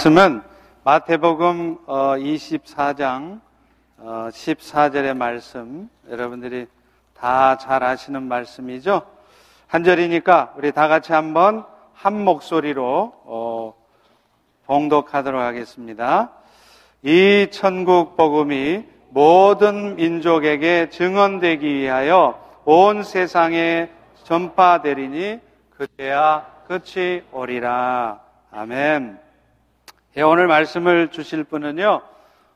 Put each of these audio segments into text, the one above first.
말씀은 마태복음 24장 14절의 말씀 여러분들이 다 잘 아시는 말씀이죠. 한 절이니까 우리 다 같이 한번 한 목소리로 어, 봉독하도록 하겠습니다. 이 천국 복음이 모든 민족에게 증언되기 위하여 온 세상에 전파되리니 그때야 끝이 오리라. 아멘. 예, 오늘 말씀을 주실 분은요,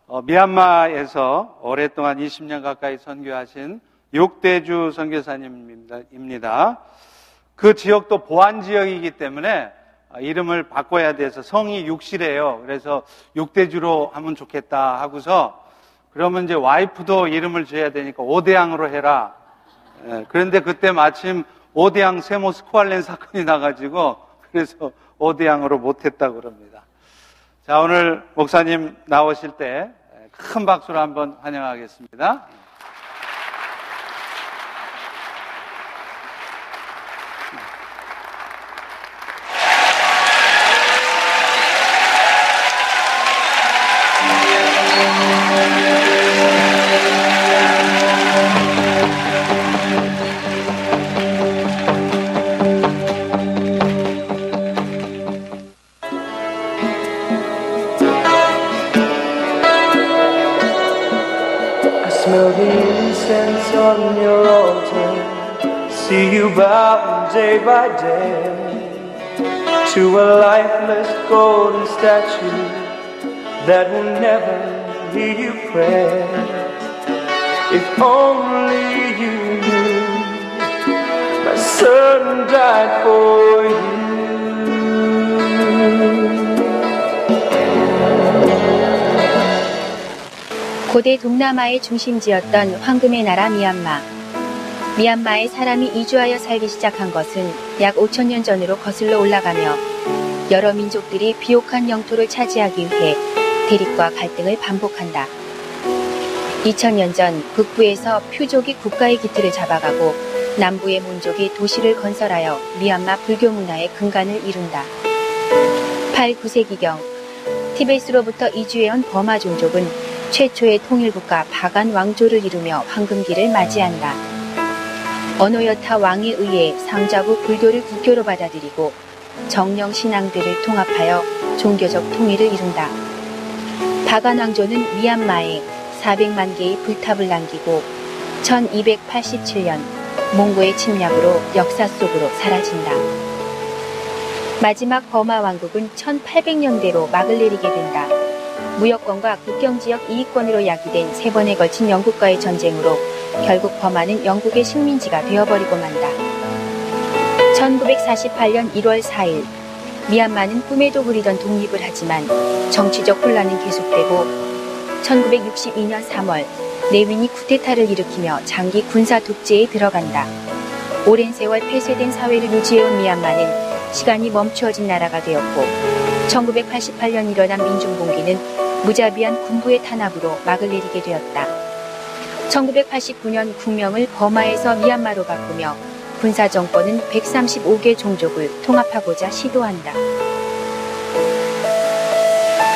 어, 미얀마에서 오랫동안 20년 가까이 선교하신 육대주 선교사님입니다. 그 지역도 보안 지역이기 때문에 이름을 바꿔야 돼서 성이 육시래요. 그래서 육대주로 하면 좋겠다 하고서 그러면 이제 와이프도 이름을 줘야 되니까 오대양으로 해라. 예, 그런데 그때 마침 오대양 세모 스코알렌 사건이 나가지고 그래서 오대양으로 못했다고 그럽니다. 자, 오늘 목사님 나오실 때 큰 박수로 한번 환영하겠습니다. day by day to a lifeless golden statue that will never hear you pray. If only you knew my son died for you. 고대 동남아의 중심지였던 황금의 나라 미얀마. 미얀마에 사람이 이주하여 살기 시작한 것은 약 5천년 전으로 거슬러 올라가며 여러 민족들이 비옥한 영토를 차지하기 위해 대립과 갈등을 반복한다. 2000년 전 북부에서 표족이 국가의 기틀을 잡아가고 남부의 몬족이 도시를 건설하여 미얀마 불교 문화의 근간을 이룬다. 8, 9세기경 티베트로부터 이주해온 버마 종족은 최초의 통일국가 바간 왕조를 이루며 황금기를 맞이한다. 언어여타 왕에 의해 상자국 불교를 국교로 받아들이고 정령 신앙들을 통합하여 종교적 통일을 이룬다. 바간 왕조는 미얀마에 400만 개의 불탑을 남기고 1287년 몽고의 침략으로 역사 속으로 사라진다. 마지막 버마 왕국은 1800년대로 막을 내리게 된다. 무역권과 국경지역 이익권으로 야기된 세 번에 걸친 영국과의 전쟁으로 결국 범하는 영국의 식민지가 되어버리고 만다. 1948년 1월 4일 미얀마는 꿈에도 그리던 독립을 하지만 정치적 혼란은 계속되고 1962년 3월 내윈이 쿠데타를 일으키며 장기 군사 독재에 들어간다. 오랜 세월 폐쇄된 사회를 유지해온 미얀마는 시간이 멈추어진 나라가 되었고 1988년 일어난 민중봉기는 무자비한 군부의 탄압으로 막을 내리게 되었다. 1989년 국명을 버마에서 미얀마로 바꾸며 군사 정권은 135개 종족을 통합하고자 시도한다.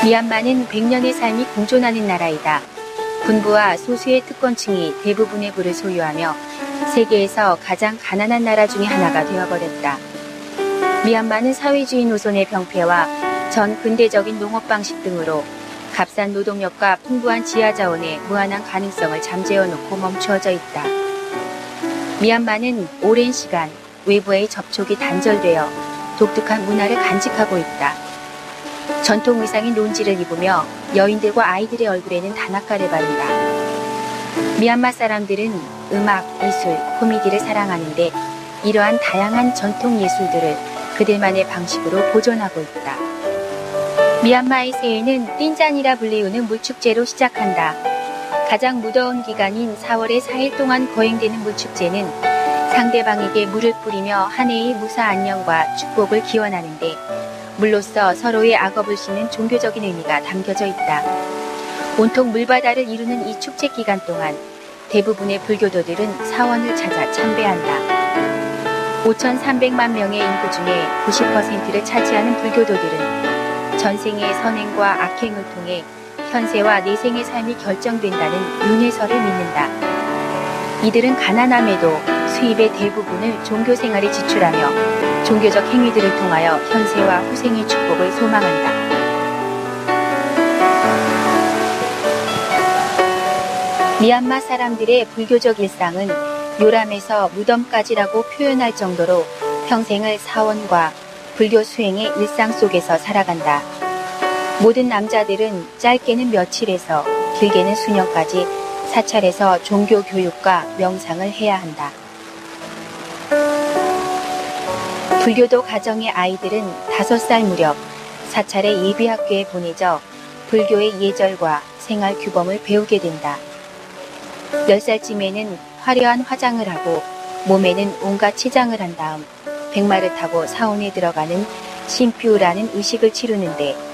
미얀마는 100년의 삶이 공존하는 나라이다. 군부와 소수의 특권층이 대부분의 부를 소유하며 세계에서 가장 가난한 나라 중의 하나가 되어버렸다. 미얀마는 사회주의 노선의 병폐와 전 근대적인 농업 방식 등으로 값싼 노동력과 풍부한 지하 자원의 무한한 가능성을 잠재워 놓고 멈추어져 있다. 미얀마는 오랜 시간 외부의 접촉이 단절되어 독특한 문화를 간직하고 있다. 전통 의상인 론지를 입으며 여인들과 아이들의 얼굴에는 단아가를 바른다. 미얀마 사람들은 음악, 미술, 코미디를 사랑하는데 이러한 다양한 전통 예술들을 그들만의 방식으로 보존하고 있다. 미얀마의 새해는 띵잔이라 불리우는 물축제로 시작한다. 가장 무더운 기간인 4월의 4일 동안 거행되는 물축제는 상대방에게 물을 뿌리며 한 해의 무사 안녕과 축복을 기원하는데 물로써 서로의 악업을 씻는 종교적인 의미가 담겨져 있다. 온통 물바다를 이루는 이 축제 기간 동안 대부분의 불교도들은 사원을 찾아 참배한다. 5,300만 명의 인구 중에 90%를 차지하는 불교도들은 전생의 선행과 악행을 통해 현세와 내생의 삶이 결정된다는 윤회설을 믿는다. 이들은 가난함에도 수입의 대부분을 종교 생활에 지출하며 종교적 행위들을 통하여 현세와 후생의 축복을 소망한다. 미얀마 사람들의 불교적 일상은 요람에서 무덤까지라고 표현할 정도로 평생을 사원과 불교 수행의 일상 속에서 살아간다. 모든 남자들은 짧게는 며칠에서 길게는 수년까지 사찰에서 종교 교육과 명상을 해야 한다. 불교도 가정의 아이들은 다섯 살 무렵 사찰의 예비학교에 보내져 불교의 예절과 생활 규범을 배우게 된다. 10살쯤에는 화려한 화장을 하고 몸에는 온갖 치장을 한 다음 백마를 타고 사원에 들어가는 심퓨라는 의식을 치르는데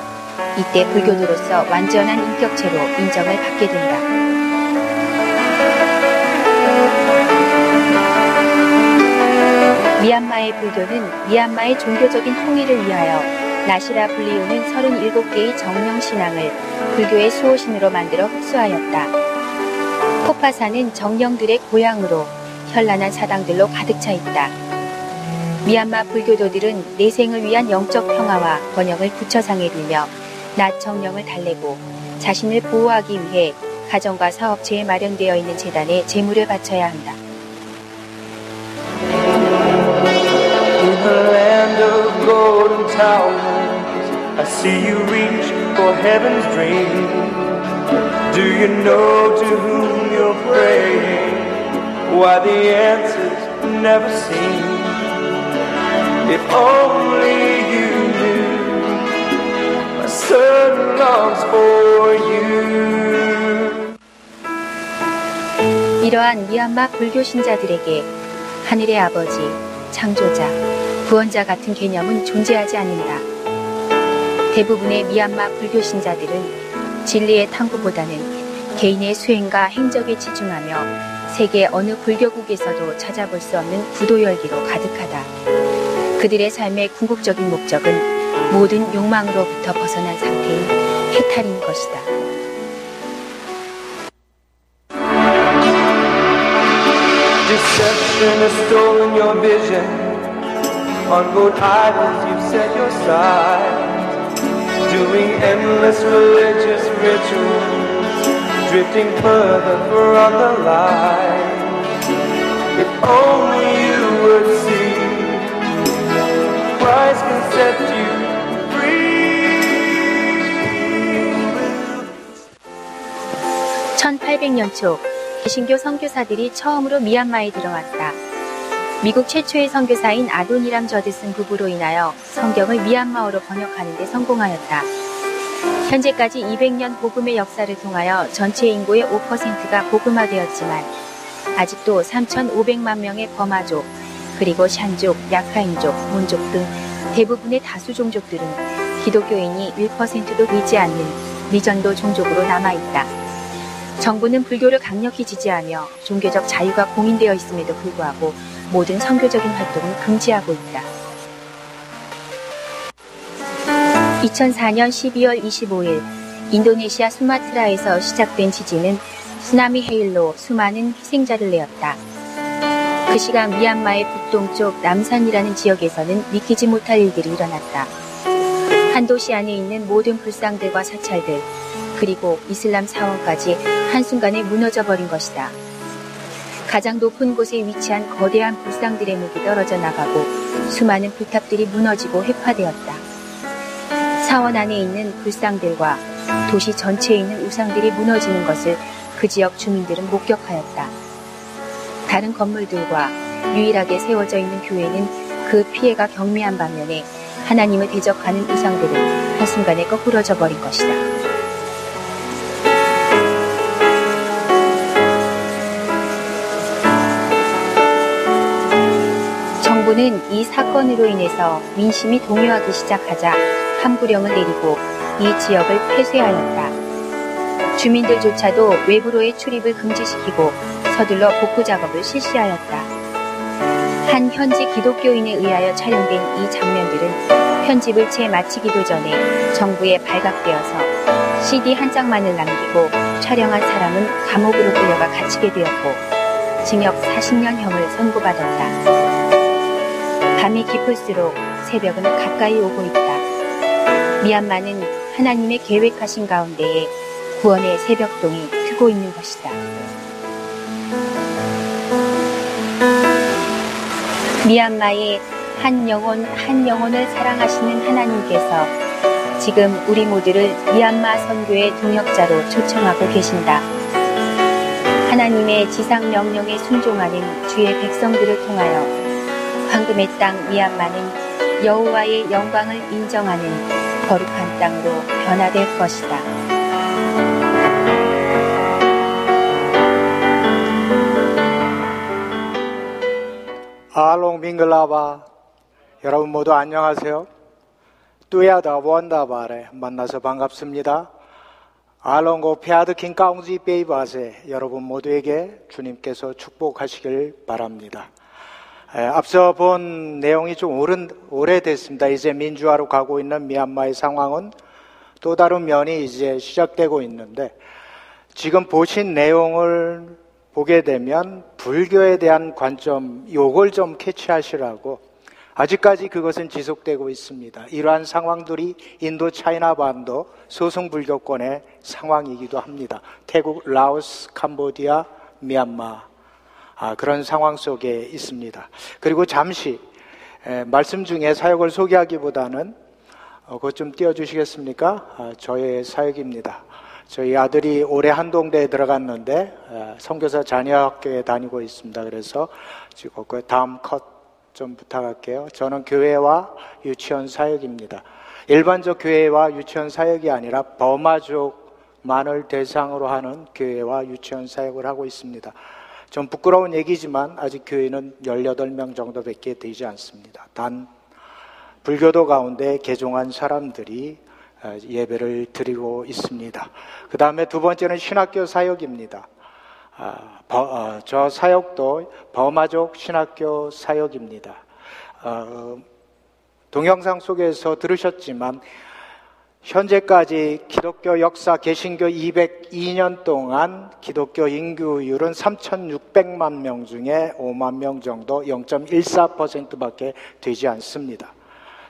이때 불교도로서 완전한 인격체로 인정을 받게 된다. 미얀마의 불교는 미얀마의 종교적인 통일을 위하여 나시라 불리우는 37개의 정령 신앙을 불교의 수호신으로 만들어 흡수하였다. 코파사는 정령들의 고향으로 현란한 사당들로 가득 차 있다. 미얀마 불교도들은 내생을 위한 영적 평화와 번영을 부처상에 들며 낮 정령을 달래고 자신을 보호하기 위해 가정과 사업체에 마련되어 있는 재단에 재물을 바쳐야 한다. Son longs for you. 이러한 미얀마 불교 신자들에게 하늘의 아버지, 창조자, 구원자 같은 개념은 존재하지 않는다. 대부분의 미얀마 불교 신자들은 진리의 탐구보다는 개인의 수행과 행적에 치중하며 세계 어느 불교국에서도 찾아볼 수 없는 구도열기로 가득하다. 그들의 삶의 궁극적인 목적은 모든 욕망으로부터 벗어난 상태인 해탈인 것이다. Deception has stolen your vision. On gold idols you've set your sight. doing endless religious rituals, drifting further from the light. If only you would see, Christ can set you 1800년 초 개신교 선교사들이 처음으로 미얀마에 들어왔다. 미국 최초의 선교사인 아도니람 저드슨 부부로 인하여 성경을 미얀마어로 번역하는 데 성공하였다. 현재까지 200년 복음의 역사를 통하여 전체 인구의 5%가 복음화되었지만 아직도 3,500만 명의 버마족, 그리고 샨족, 야카인족, 몬족 등 대부분의 다수 종족들은 기독교인이 1%도 되지 않는 미전도 종족으로 남아있다. 정부는 불교를 강력히 지지하며 종교적 자유가 공인되어 있음에도 불구하고 모든 선교적인 활동을 금지하고 있다. 2004년 12월 25일 인도네시아 수마트라에서 시작된 지진은 쓰나미 헤일로 수많은 희생자를 내었다. 그 시간 미얀마의 북동쪽 남산이라는 지역에서는 믿기지 못할 일들이 일어났다. 한 도시 안에 있는 모든 불상들과 사찰들, 그리고 이슬람 사원까지 한순간에 무너져 버린 것이다. 가장 높은 곳에 위치한 거대한 불상들의 목이 떨어져 나가고 수많은 불탑들이 무너지고 회파되었다. 사원 안에 있는 불상들과 도시 전체에 있는 우상들이 무너지는 것을 그 지역 주민들은 목격하였다. 다른 건물들과 유일하게 세워져 있는 교회는 그 피해가 경미한 반면에 하나님을 대적하는 우상들은 한순간에 거꾸러져 버린 것이다. 정부는 이 사건으로 인해서 민심이 동요하기 시작하자 함구령을 내리고 이 지역을 폐쇄하였다. 주민들조차도 외부로의 출입을 금지시키고 서둘러 복구 작업을 실시하였다. 한 현지 기독교인에 의하여 촬영된 이 장면들은 편집을 채 마치기도 전에 정부에 발각되어서 CD 한 장만을 남기고 촬영한 사람은 감옥으로 끌려가 갇히게 되었고 징역 40년형을 선고받았다. 밤이 깊을수록 새벽은 가까이 오고 있다. 미얀마는 하나님의 계획하신 가운데에 구원의 새벽동이 트고 있는 것이다. 미얀마의 한 영혼 한 영혼을 사랑하시는 하나님께서 지금 우리 모두를 미얀마 선교의 동역자로 초청하고 계신다. 하나님의 지상 명령에 순종하는 주의 백성들을 통하여 황금의 땅 미얀마는 여호와의 영광을 인정하는 거룩한 땅으로 변화될 것이다. 알롱 밍글라바 여러분 모두 안녕하세요. 뚜야다 원다바레 만나서 반갑습니다. 알롱고 페아드킨 까웅지 베이바세 여러분 모두에게 주님께서 축복하시길 바랍니다. 에, 앞서 본 내용이 좀 오른, 오래됐습니다. 이제 민주화로 가고 있는 미얀마의 상황은 또 다른 면이 이제 시작되고 있는데 지금 보신 내용을 보게 되면 불교에 대한 관점, 요걸 좀 캐치하시라고 아직까지 그것은 지속되고 있습니다. 이러한 상황들이 인도 차이나 반도 소승 불교권의 상황이기도 합니다. 태국, 라오스, 캄보디아, 미얀마 아, 그런 상황 속에 있습니다. 그리고 잠시 에, 말씀 중에 사역을 소개하기보다는 어, 그것 좀 띄워주시겠습니까? 아, 저의 사역입니다. 저희 아들이 올해 한동대에 들어갔는데 에, 선교사 자녀학교에 다니고 있습니다. 그래서 지금 그 다음 컷 좀 부탁할게요. 저는 교회와 유치원 사역입니다. 일반적 교회와 유치원 사역이 아니라 버마족만을 대상으로 하는 교회와 유치원 사역을 하고 있습니다. 좀 부끄러운 얘기지만 아직 교회는 18명 정도밖에 되지 않습니다. 단 불교도 가운데 개종한 사람들이 어, 예배를 드리고 있습니다. 그 다음에 두 번째는 신학교 사역입니다. 아, 버, 어, 저 사역도 버마족 신학교 사역입니다. 어, 동영상 속에서 들으셨지만 현재까지 기독교 역사 개신교 202년 동안 기독교 인구율은 3,600만 명 중에 5만 명 정도 0.14%밖에 되지 않습니다.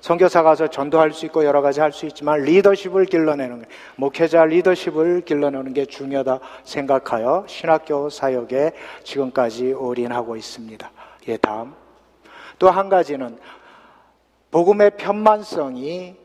선교사 가서 전도할 수 있고 여러 가지 할 수 있지만 리더십을 길러내는 게, 목회자 리더십을 길러내는 게 중요하다 생각하여 신학교 사역에 지금까지 올인하고 있습니다. 예, 다음. 또 한 가지는 복음의 편만성이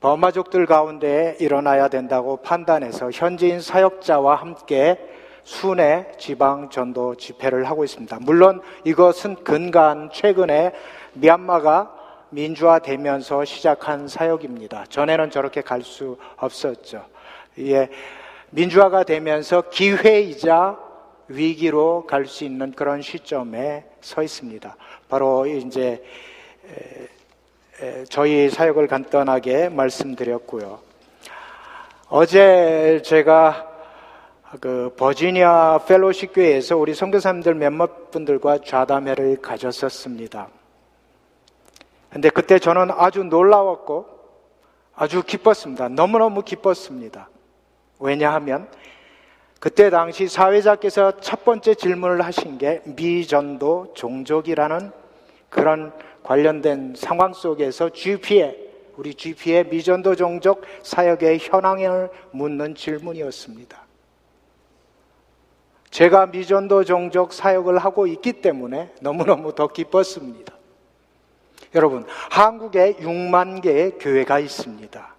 버마족들 가운데 일어나야 된다고 판단해서 현지인 사역자와 함께 순회 지방 전도 집회를 하고 있습니다. 물론 이것은 근간 최근에 미얀마가 민주화되면서 시작한 사역입니다. 전에는 저렇게 갈 수 없었죠. 예, 민주화가 되면서 기회이자 위기로 갈 수 있는 그런 시점에 서 있습니다. 바로 이제 저희 사역을 간단하게 말씀드렸고요. 어제 제가 그 버지니아 펠로시 교회에서 우리 선교사님들 몇몇 분들과 좌담회를 가졌었습니다. 근데 그때 저는 아주 놀라웠고 아주 기뻤습니다. 너무너무 기뻤습니다. 왜냐하면 그때 당시 사회자께서 첫 번째 질문을 하신 게 미전도 종족이라는 그런 관련된 상황 속에서 GP에 우리 GP의 미전도 종족 사역의 현황을 묻는 질문이었습니다. 제가 미전도 종족 사역을 하고 있기 때문에 너무너무 더 기뻤습니다. 여러분, 한국에 6만 개의 교회가 있습니다.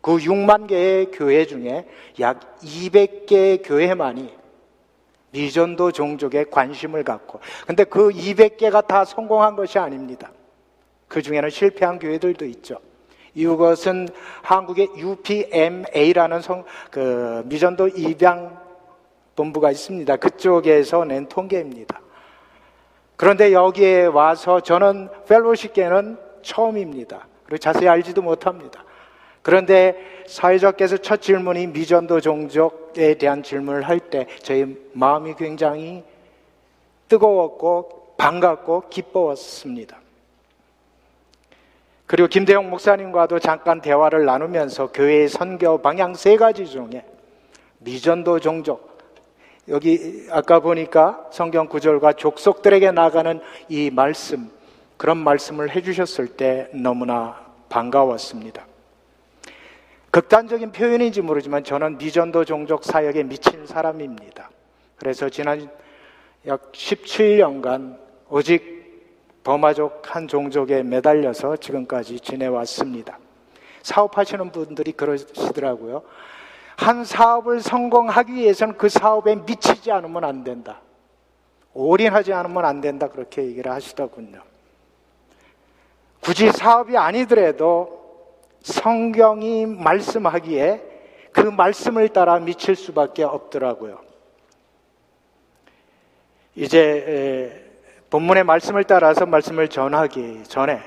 그 6만 개의 교회 중에 약 200개의 교회만이 미전도 종족에 관심을 갖고, 근데 그 200개가 다 성공한 것이 아닙니다. 그 중에는 실패한 교회들도 있죠. 이것은 한국의 UPMA라는 성, 그 미전도 입양 본부가 있습니다. 그쪽에서 낸 통계입니다. 그런데 여기에 와서 저는 펠로시께는 처음입니다. 그리고 자세히 알지도 못합니다. 그런데 사회자께서 첫 질문이 미전도 종족에 대한 질문을 할 때 저희 마음이 굉장히 뜨거웠고 반갑고 기뻐웠습니다. 그리고 김대영 목사님과도 잠깐 대화를 나누면서 교회의 선교 방향 세 가지 중에 미전도 종족, 여기 아까 보니까 성경 구절과 족속들에게 나가는 이 말씀, 그런 말씀을 해주셨을 때 너무나 반가웠습니다. 극단적인 표현인지 모르지만 저는 미전도 종족 사역에 미친 사람입니다. 그래서 지난 약 17년간 오직 버마족 한 종족에 매달려서 지금까지 지내왔습니다. 사업하시는 분들이 그러시더라고요. 한 사업을 성공하기 위해서는 그 사업에 미치지 않으면 안 된다. 올인하지 않으면 안 된다. 그렇게 얘기를 하시더군요. 굳이 사업이 아니더라도 성경이 말씀하기에 그 말씀을 따라 미칠 수밖에 없더라고요. 이제 본문의 말씀을 따라서 말씀을 전하기 전에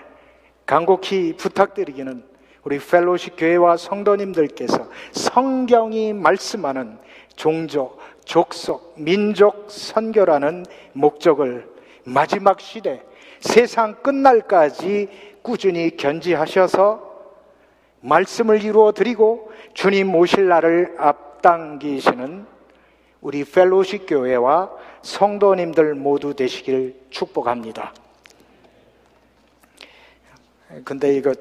간곡히 부탁드리기는 우리 펠로시 교회와 성도님들께서 성경이 말씀하는 종족, 족속, 민족 선교라는 목적을 마지막 시대, 세상 끝날까지 꾸준히 견지하셔서 말씀을 이루어 드리고 주님 오실 날을 앞당기시는 우리 펠로시 교회와 성도님들 모두 되시길 축복합니다. 근데 이거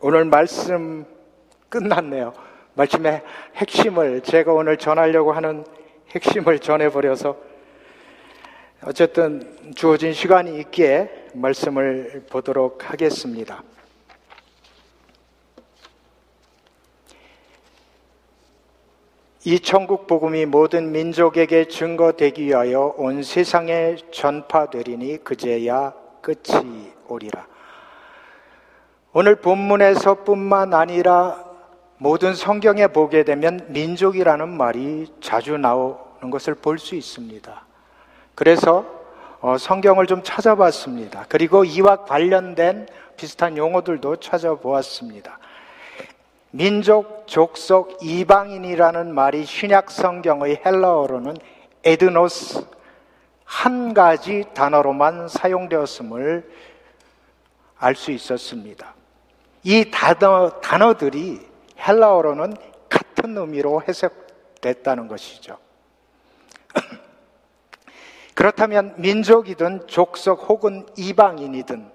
오늘 말씀 끝났네요. 말씀의 핵심을 제가 오늘 전하려고 하는 핵심을 전해버려서 어쨌든 주어진 시간이 있기에 말씀을 보도록 하겠습니다. 이 천국 복음이 모든 민족에게 증거되기 위하여 온 세상에 전파되리니 그제야 끝이 오리라. 오늘 본문에서뿐만 아니라 모든 성경에 보게 되면 민족이라는 말이 자주 나오는 것을 볼 수 있습니다. 그래서 어, 성경을 좀 찾아봤습니다. 그리고 이와 관련된 비슷한 용어들도 찾아보았습니다. 민족, 족속, 이방인이라는 말이 신약 성경의 헬라어로는 에드노스 한 가지 단어로만 사용되었음을 알 수 있었습니다. 이 단어, 단어들이 헬라어로는 같은 의미로 해석됐다는 것이죠. 그렇다면 민족이든 족속 혹은 이방인이든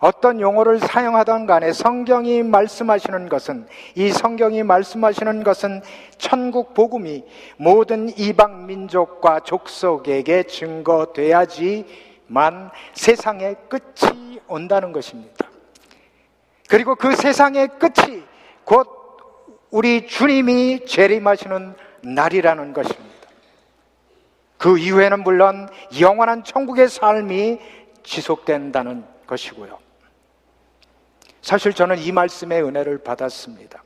어떤 용어를 사용하던 간에 성경이 말씀하시는 것은 이 성경이 말씀하시는 것은 천국 복음이 모든 이방 민족과 족속에게 증거돼야지만 세상의 끝이 온다는 것입니다. 그리고 그 세상의 끝이 곧 우리 주님이 재림하시는 날이라는 것입니다. 그 이후에는 물론 영원한 천국의 삶이 지속된다는 것이고요. 사실 저는 이 말씀의 은혜를 받았습니다.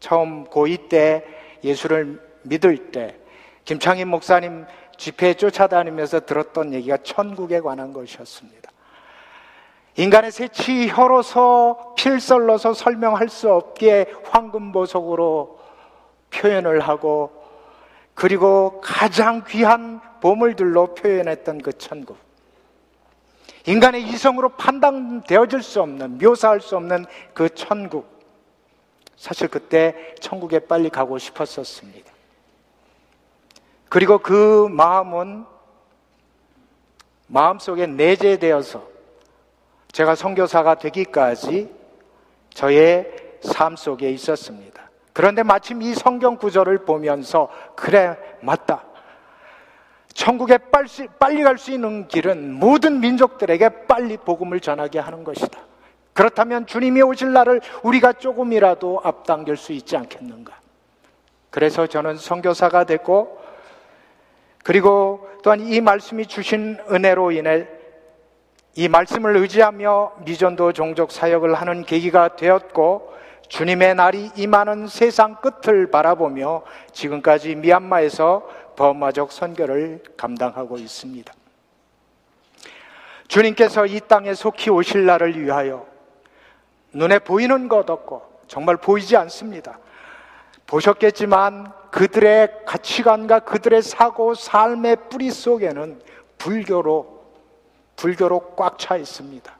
처음 고2 때 예수를 믿을 때 김창인 목사님 집회에 쫓아다니면서 들었던 얘기가 천국에 관한 것이었습니다. 인간의 새치 혀로서 필설로서 설명할 수 없기에 황금보석으로 표현을 하고 그리고 가장 귀한 보물들로 표현했던 그 천국. 인간의 이성으로 판단되어질 수 없는, 묘사할 수 없는 그 천국. 사실 그때 천국에 빨리 가고 싶었었습니다. 그리고 그 마음은 마음속에 내재되어서 제가 선교사가 되기까지 저의 삶 속에 있었습니다. 그런데 마침 이 성경 구절을 보면서 그래 맞다. 천국에 빨리 갈 수 있는 길은 모든 민족들에게 빨리 복음을 전하게 하는 것이다. 그렇다면 주님이 오실 날을 우리가 조금이라도 앞당길 수 있지 않겠는가? 그래서 저는 선교사가 됐고 그리고 또한 이 말씀이 주신 은혜로 인해 이 말씀을 의지하며 미전도 종족 사역을 하는 계기가 되었고 주님의 날이 임하는 세상 끝을 바라보며 지금까지 미얀마에서 버마족 선교를 감당하고 있습니다. 주님께서 이 땅에 속히 오실 날을 위하여 눈에 보이는 것 없고 정말 보이지 않습니다. 보셨겠지만 그들의 가치관과 그들의 사고 삶의 뿌리 속에는 불교로 불교로 꽉 차 있습니다.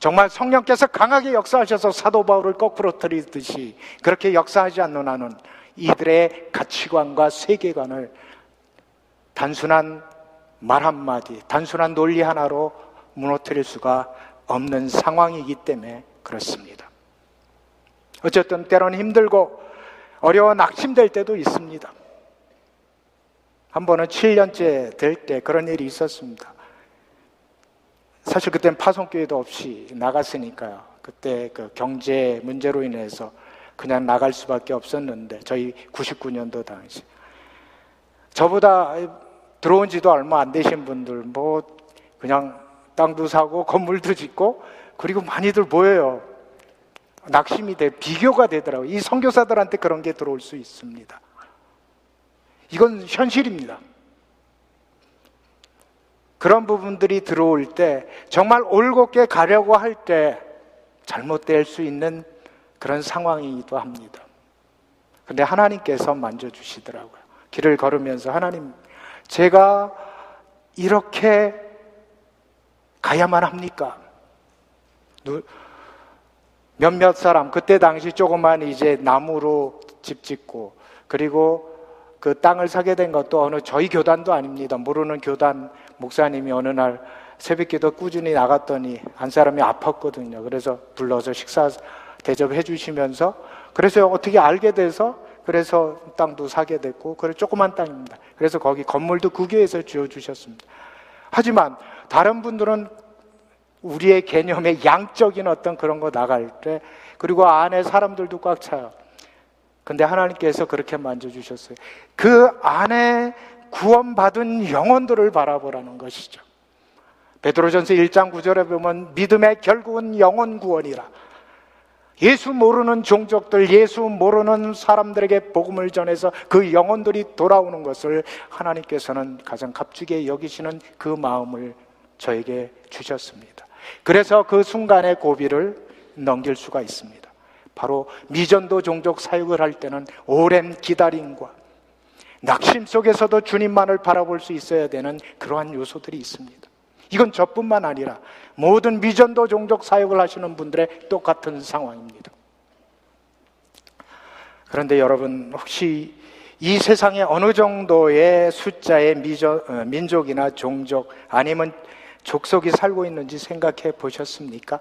정말 성령께서 강하게 역사하셔서 사도 바울을 거꾸로 들이듯이 그렇게 역사하지 않는 한은 이들의 가치관과 세계관을 단순한 말 한마디, 단순한 논리 하나로 무너뜨릴 수가 없는 상황이기 때문에 그렇습니다. 어쨌든 때로는 힘들고 어려워 낙심될 때도 있습니다. 한 번은 7년째 될 때 그런 일이 있었습니다. 사실 그때는 파송교회도 없이 나갔으니까요. 그때 그 경제 문제로 인해서 그냥 나갈 수밖에 없었는데 저희 99년도 당시 저보다 들어온 지도 얼마 안 되신 분들 뭐 그냥 땅도 사고 건물도 짓고 그리고 많이들 모여요. 낙심이 돼 비교가 되더라고요. 이 선교사들한테 그런 게 들어올 수 있습니다. 이건 현실입니다. 그런 부분들이 들어올 때 정말 올곧게 가려고 할 때 잘못될 수 있는 그런 상황이기도 합니다. 근데 하나님께서 만져주시더라고요. 길을 걸으면서 하나님, 제가 이렇게 가야만 합니까? 몇몇 사람, 그때 당시 조그만 이제 나무로 집 짓고, 그리고 그 땅을 사게 된 것도 어느 저희 교단도 아닙니다. 모르는 교단 목사님이 어느 날 새벽기도 꾸준히 나갔더니 한 사람이 아팠거든요. 그래서 불러서 식사 대접해 주시면서 그래서 어떻게 알게 돼서 그래서 땅도 사게 됐고 그래 조그만 땅입니다. 그래서 거기 건물도 그 교회에서 지어 주셨습니다. 하지만 다른 분들은 우리의 개념의 양적인 어떤 그런 거 나갈 때 그리고 안에 사람들도 꽉 차요. 근데 하나님께서 그렇게 만져주셨어요. 그 안에 구원받은 영혼들을 바라보라는 것이죠. 베드로전서 1장 9절에 보면 믿음의 결국은 영혼 구원이라. 예수 모르는 종족들, 예수 모르는 사람들에게 복음을 전해서 그 영혼들이 돌아오는 것을 하나님께서는 가장 값지게 여기시는 그 마음을 저에게 주셨습니다. 그래서 그 순간의 고비를 넘길 수가 있습니다. 바로 미전도 종족 사역을 할 때는 오랜 기다림과 낙심 속에서도 주님만을 바라볼 수 있어야 되는 그러한 요소들이 있습니다. 이건 저뿐만 아니라 모든 미전도 종족 사역을 하시는 분들의 똑같은 상황입니다. 그런데 여러분 혹시 이 세상에 어느 정도의 숫자의 미저, 어, 민족이나 종족 아니면 족속이 살고 있는지 생각해 보셨습니까?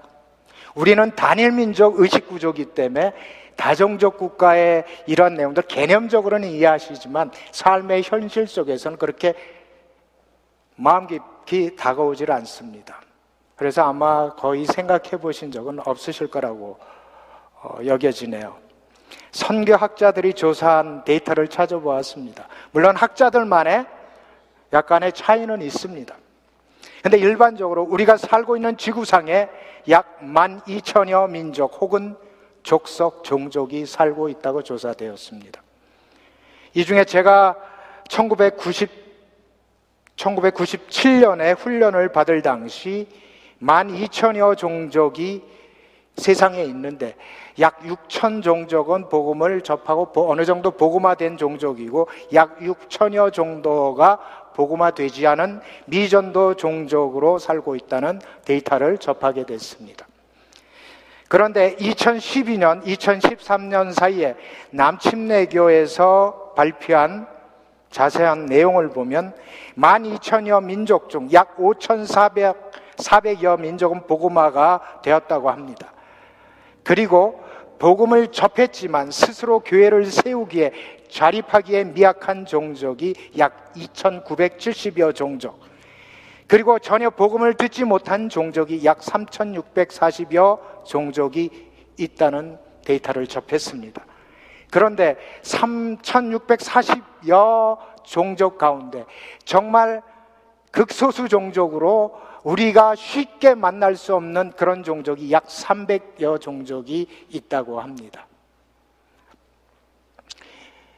우리는 단일 민족 의식 구조기 때문에 다정적 국가의 이런 내용들 개념적으로는 이해하시지만 삶의 현실 속에서는 그렇게 마음 깊이 다가오질 않습니다. 그래서 아마 거의 생각해 보신 적은 없으실 거라고 어, 여겨지네요. 선교학자들이 조사한 데이터를 찾아보았습니다. 물론 학자들만의 약간의 차이는 있습니다. 근데 일반적으로 우리가 살고 있는 지구상에 약 12,000여 민족 혹은 족속, 종족이 살고 있다고 조사되었습니다. 이 중에 제가 1990, 1997년에 훈련을 받을 당시 12,000여 종족이 세상에 있는데 약 6천 종족은 복음을 접하고 어느 정도 복음화된 종족이고 약 6천여 정도가 복음화되지 않은 미전도 종족으로 살고 있다는 데이터를 접하게 됐습니다. 그런데 2012년, 2013년 사이에 남침내교에서 발표한 자세한 내용을 보면 12,000여 민족 중 약 5,400여 민족은 복음화가 되었다고 합니다. 그리고 복음을 접했지만 스스로 교회를 세우기에 자립하기에 미약한 종족이 약 2,970여 종족. 그리고 전혀 복음을 듣지 못한 종족이 약 3,640여 종족이 있다는 데이터를 접했습니다. 그런데 3,640여 종족 가운데 정말 극소수 종족으로 우리가 쉽게 만날 수 없는 그런 종족이 약 300여 종족이 있다고 합니다.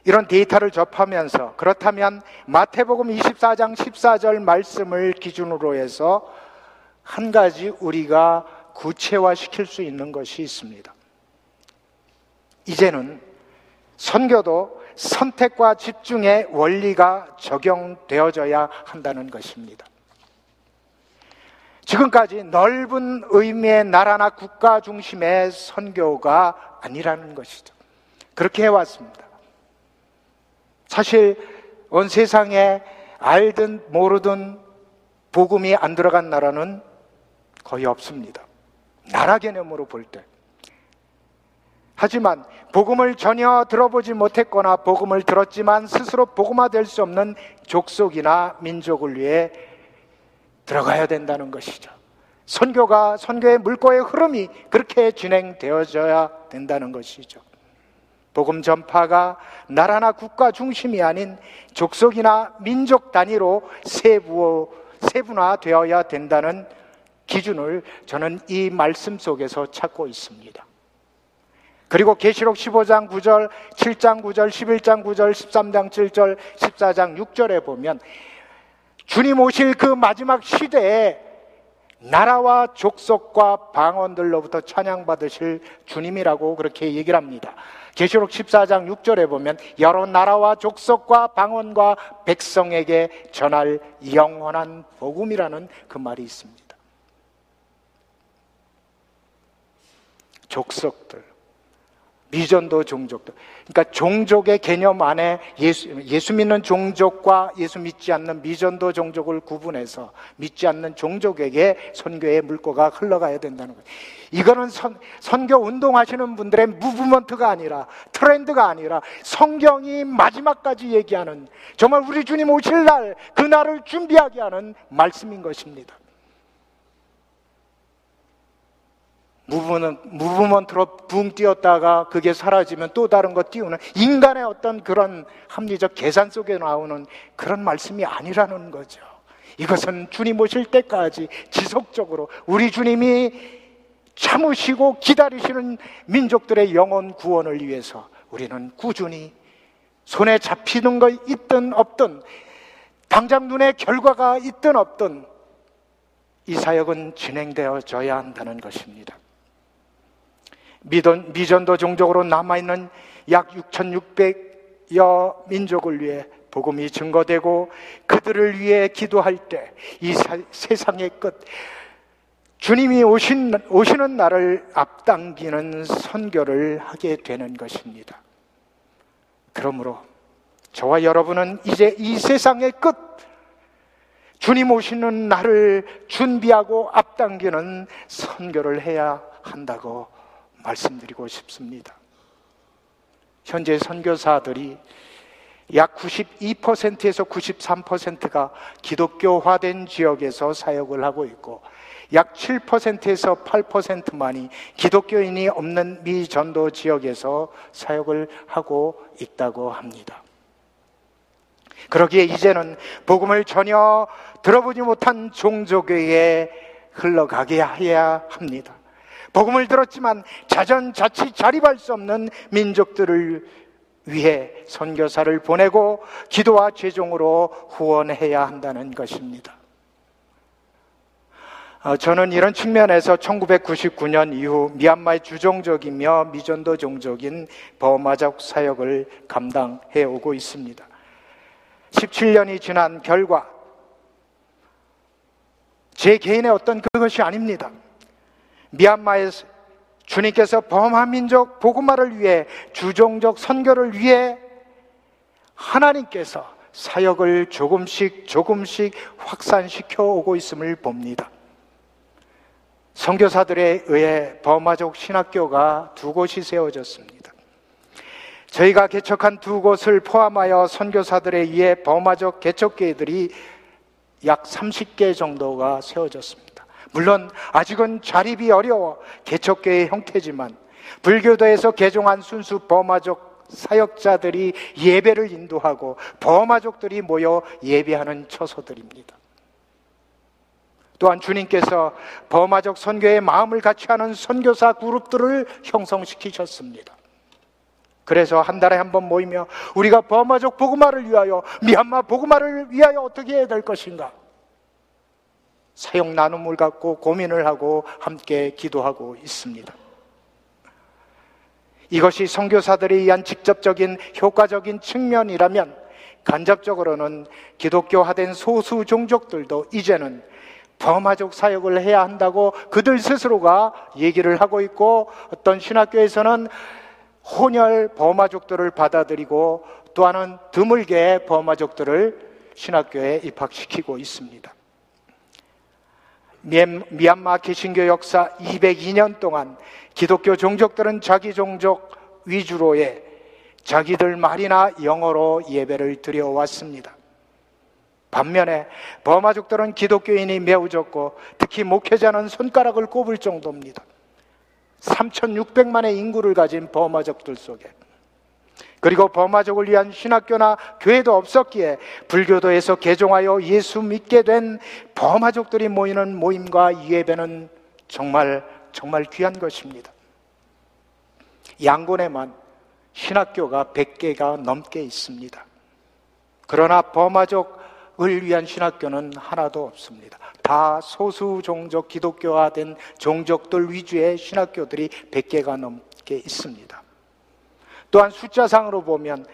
이런 데이터를 접하면서 그렇다면 마태복음 24장 14절 말씀을 기준으로 해서 한 가지 우리가 구체화시킬 수 있는 것이 있습니다. 이제는 선교도 선택과 집중의 원리가 적용되어져야 한다는 것입니다. 지금까지 넓은 의미의 나라나 국가 중심의 선교가 아니라는 것이죠. 그렇게 해왔습니다. 사실 온 세상에 알든 모르든 복음이 안 들어간 나라는 거의 없습니다. 나라 개념으로 볼 때. 하지만 복음을 전혀 들어보지 못했거나 복음을 들었지만 스스로 복음화 될 수 없는 족속이나 민족을 위해 들어가야 된다는 것이죠. 선교가 선교의 물꼬의 흐름이 그렇게 진행되어져야 된다는 것이죠. 복음 전파가 나라나 국가 중심이 아닌 족속이나 민족 단위로 세부 세분화되어야 된다는 기준을 저는 이 말씀 속에서 찾고 있습니다. 그리고 계시록 15장 9절, 7장 9절, 11장 9절, 13장 7절, 14장 6절에 보면 주님 오실 그 마지막 시대에 나라와 족속과 방언들로부터 찬양받으실 주님이라고 그렇게 얘기를 합니다. 계시록 14장 6절에 보면 여러 나라와 족속과 방언과 백성에게 전할 영원한 복음이라는 그 말이 있습니다. 족속들, 미전도 종족들. 그러니까 종족의 개념 안에 예수, 예수 믿는 종족과 예수 믿지 않는 미전도 종족을 구분해서 믿지 않는 종족에게 선교의 물꼬가 흘러가야 된다는 거예요. 이거는 선, 선교 운동하시는 분들의 무브먼트가 아니라 트렌드가 아니라 성경이 마지막까지 얘기하는 정말 우리 주님 오실 날 그날을 준비하게 하는 말씀인 것입니다. 무브먼, 무브먼트로 붕 뛰었다가 그게 사라지면 또 다른 거 띄우는 인간의 어떤 그런 합리적 계산 속에 나오는 그런 말씀이 아니라는 거죠. 이것은 주님 오실 때까지 지속적으로 우리 주님이 참으시고 기다리시는 민족들의 영혼 구원을 위해서 우리는 꾸준히 손에 잡히는 거 있든 없든 당장 눈에 결과가 있든 없든 이 사역은 진행되어져야 한다는 것입니다. 미전, 미전도 종족으로 남아있는 약 6,600여 민족을 위해 복음이 증거되고 그들을 위해 기도할 때 이 세상의 끝, 주님이 오신, 오시는 날을 앞당기는 선교를 하게 되는 것입니다. 그러므로 저와 여러분은 이제 이 세상의 끝, 주님 오시는 날을 준비하고 앞당기는 선교를 해야 한다고 말씀드리고 싶습니다. 현재 선교사들이 약 92%에서 93%가 기독교화된 지역에서 사역을 하고 있고 약 7%에서 8%만이 기독교인이 없는 미 전도 지역에서 사역을 하고 있다고 합니다. 그러기에 이제는 복음을 전혀 들어보지 못한 종족에게 흘러가게 해야 합니다. 복음을 들었지만 자전자치 자립할 수 없는 민족들을 위해 선교사를 보내고 기도와 죄종으로 후원해야 한다는 것입니다. 어, 저는 이런 측면에서 1999년 이후 미얀마의 주종적이며 미전도 종족인 버마족 사역을 감당해 오고 있습니다. 17년이 지난 결과 제 개인의 어떤 그것이 아닙니다. 미얀마에서 주님께서 범한 민족 복음화를 위해 주종적 선교를 위해 하나님께서 사역을 조금씩 조금씩 확산시켜 오고 있음을 봅니다. 선교사들에 의해 버마족 신학교가 두 곳이 세워졌습니다. 저희가 개척한 두 곳을 포함하여 선교사들에 의해 버마족 개척교회들이 약 30개 정도가 세워졌습니다. 물론 아직은 자립이 어려워 개척교회의 형태지만 불교도에서 개종한 순수 버마족 사역자들이 예배를 인도하고 버마족들이 모여 예배하는 처소들입니다. 또한 주님께서 버마적 선교의 마음을 같이 하는 선교사 그룹들을 형성시키셨습니다. 그래서 한 달에 한 번 모이며 우리가 버마적 복음화를 위하여 미얀마 복음화를 위하여 어떻게 해야 될 것인가? 사역 나눔을 갖고 고민을 하고 함께 기도하고 있습니다. 이것이 선교사들에 의한 직접적인 효과적인 측면이라면 간접적으로는 기독교화된 소수 종족들도 이제는 범화적 사역을 해야 한다고 그들 스스로가 얘기를 하고 있고 어떤 신학교에서는 혼혈 범화족들을 받아들이고 또 하나는 드물게 범화족들을 신학교에 입학시키고 있습니다. 미얀마 개신교 역사 202년 동안 기독교 종족들은 자기 종족 위주로의 자기들 말이나 영어로 예배를 드려왔습니다. 반면에 버마족들은 기독교인이 매우 적고 특히 목회자는 손가락을 꼽을 정도입니다. 3,600만의 인구를 가진 버마족들 속에 그리고 버마족을 위한 신학교나 교회도 없었기에 불교도에서 개종하여 예수 믿게 된 버마족들이 모이는 모임과 예배는 정말 정말 귀한 것입니다. 양곤에만 신학교가 100개가 넘게 있습니다. 그러나 버마족 을 위한 신학교는 하나도 없습니다. 다 소수 종족 기독교화된 종족들 위주의 신학교들이 100개가 넘게 있습니다. 또한 숫자상으로 보면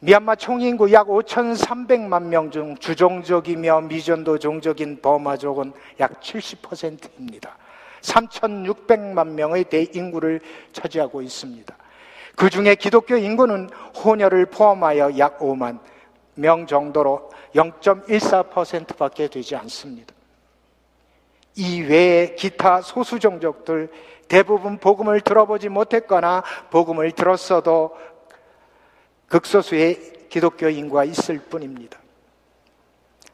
미얀마 총인구 약 5,300만 명 중 주종적이며 미전도 종족인 버마족은 약 70%입니다. 3,600만 명의 대인구를 차지하고 있습니다. 그 중에 기독교 인구는 혼혈을 포함하여 약 5만 명 정도로 0.14%밖에 되지 않습니다. 이 외에 기타 소수 종족들 대부분 복음을 들어보지 못했거나 복음을 들었어도 극소수의 기독교 인구가 있을 뿐입니다.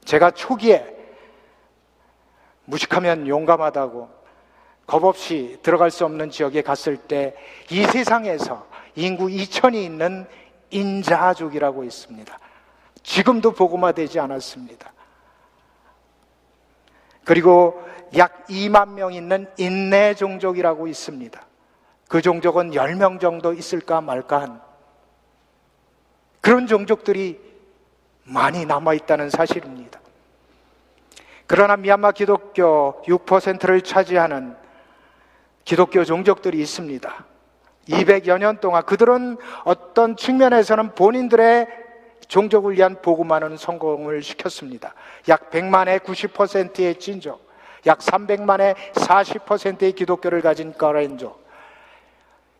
제가 초기에 무식하면 용감하다고 겁 없이 들어갈 수 없는 지역에 갔을 때 이 세상에서 인구 2천이 있는 인자족이라고 있습니다. 지금도 복음화되지 않았습니다. 그리고 약 2만 명 있는 인내 종족이라고 있습니다. 그 종족은 10명 정도 있을까 말까 한 그런 종족들이 많이 남아있다는 사실입니다. 그러나 미얀마 기독교 6%를 차지하는 기독교 종족들이 있습니다. 200여 년 동안 그들은 어떤 측면에서는 본인들의 종족을 위한 복음화는 성공을 시켰습니다. 약 100만의 90%의 진족, 약 300만의 40%의 기독교를 가진 까렌족,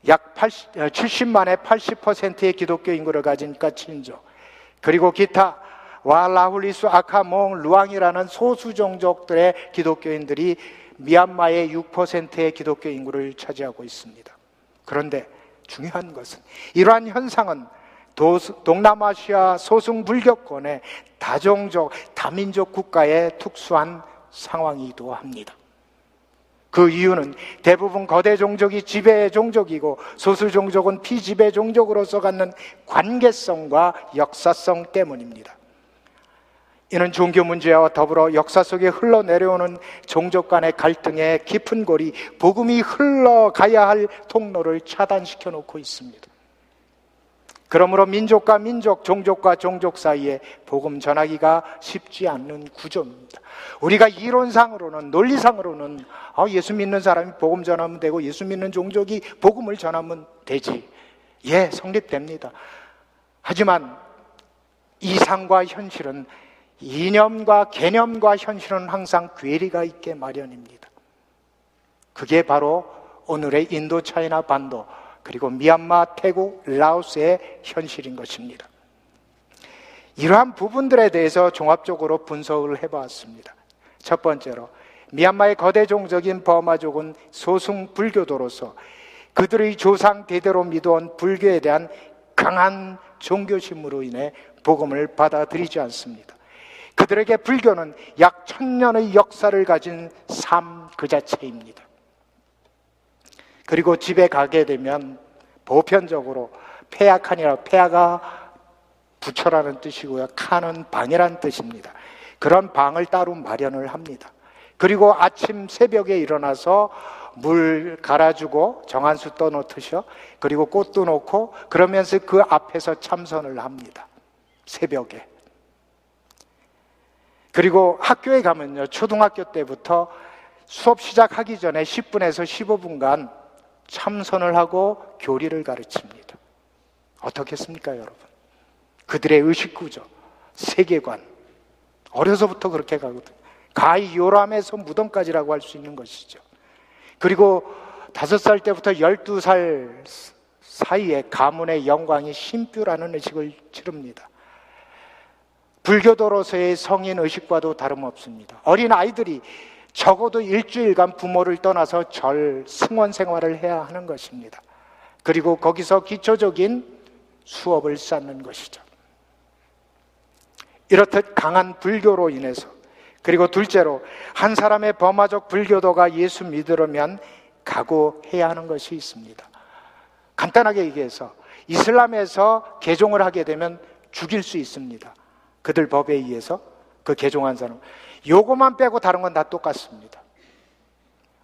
약 80, 70만의 80%의 기독교 인구를 가진 까친족, 그리고 기타 와 라훌리수, 아카몽, 루앙이라는 소수 종족들의 기독교인들이 미얀마의 6%의 기독교 인구를 차지하고 있습니다. 그런데 중요한 것은 이러한 현상은 동남아시아 소승 불교권의 다종족, 다민족 국가의 특수한 상황이기도 합니다. 그 이유는 대부분 거대 종족이 지배 종족이고 소수 종족은 피지배 종족으로서 갖는 관계성과 역사성 때문입니다. 이는 종교 문제와 더불어 역사 속에 흘러내려오는 종족 간의 갈등의 깊은 골이 복음이 흘러가야 할 통로를 차단시켜 놓고 있습니다. 그러므로 민족과 민족, 종족과 종족 사이에 복음 전하기가 쉽지 않는 구조입니다. 우리가 이론상으로는, 논리상으로는 아, 예수 믿는 사람이 복음 전하면 되고 예수 믿는 종족이 복음을 전하면 되지. 예, 성립됩니다. 하지만 이상과 현실은 이념과 개념과 현실은 항상 괴리가 있게 마련입니다. 그게 바로 오늘의 인도 차이나 반도 그리고 미얀마, 태국, 라오스의 현실인 것입니다. 이러한 부분들에 대해서 종합적으로 분석을 해보았습니다. 첫 번째로 미얀마의 거대 종적인 버마족은 소승 불교도로서 그들의 조상 대대로 믿어온 불교에 대한 강한 종교심으로 인해 복음을 받아들이지 않습니다. 그들에게 불교는 약 천년의 역사를 가진 삶 그 자체입니다. 그리고 집에 가게 되면 보편적으로 폐약한이라 폐하가 부처라는 뜻이고요. 칸은 방이라는 뜻입니다. 그런 방을 따로 마련을 합니다. 그리고 아침 새벽에 일어나서 물 갈아주고 정한수 떠놓듯이요. 그리고 꽃도 놓고 그러면서 그 앞에서 참선을 합니다. 새벽에. 그리고 학교에 가면요. 초등학교 때부터 수업 시작하기 전에 10분에서 15분간 참선을 하고 교리를 가르칩니다. 어떻겠습니까, 여러분? 그들의 의식 구조, 세계관. 어려서부터 그렇게 가거든. 가히 요람에서 무덤까지라고 할 수 있는 것이죠. 그리고 다섯 살 때부터 열두 살 사이에 가문의 영광이 신뷰라는 의식을 치릅니다. 불교도로서의 성인 의식과도 다름없습니다. 어린 아이들이 적어도 일주일간 부모를 떠나서 절, 승원 생활을 해야 하는 것입니다. 그리고 거기서 기초적인 수업을 쌓는 것이죠. 이렇듯 강한 불교로 인해서 그리고 둘째로 한 사람의 범화적 불교도가 예수 믿으려면 각오해야 하는 것이 있습니다. 간단하게 얘기해서 이슬람에서 개종을 하게 되면 죽일 수 있습니다. 그들 법에 의해서 그 개종한 사람. 요거만 빼고 다른 건 다 똑같습니다.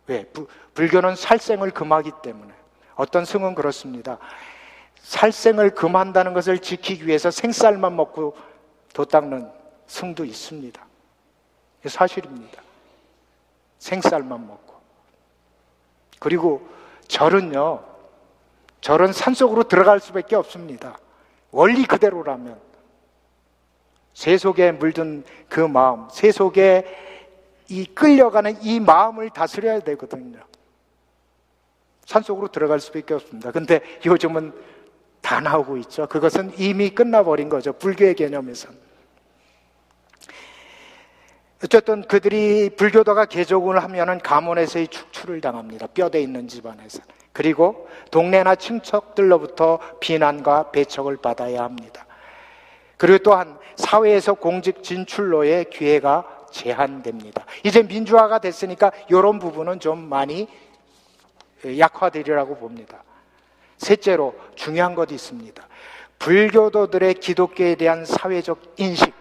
왜? 부, 불교는 살생을 금하기 때문에. 어떤 승은 그렇습니다. 살생을 금한다는 것을 지키기 위해서 생쌀만 먹고 도 닦는 승도 있습니다. 사실입니다. 생쌀만 먹고. 그리고 절은요, 절은 산 속으로 들어갈 수밖에 없습니다. 원리 그대로라면. 새 속에 물든 그 마음, 새 속에 이 끌려가는 이 마음을 다스려야 되거든요. 산속으로 들어갈 수밖에 없습니다. 근데 요즘은 다 나오고 있죠. 그것은 이미 끝나버린 거죠. 불교의 개념에서는. 어쨌든 그들이 불교도가 개종을 하면은 가문에서의 축출을 당합니다. 뼈대 있는 집안에서. 그리고 동네나 친척들로부터 비난과 배척을 받아야 합니다. 그리고 또한 사회에서 공직 진출로의 기회가 제한됩니다. 이제 민주화가 됐으니까 이런 부분은 좀 많이 약화되리라고 봅니다. 셋째로 중요한 것이 있습니다. 불교도들의 기독교에 대한 사회적 인식.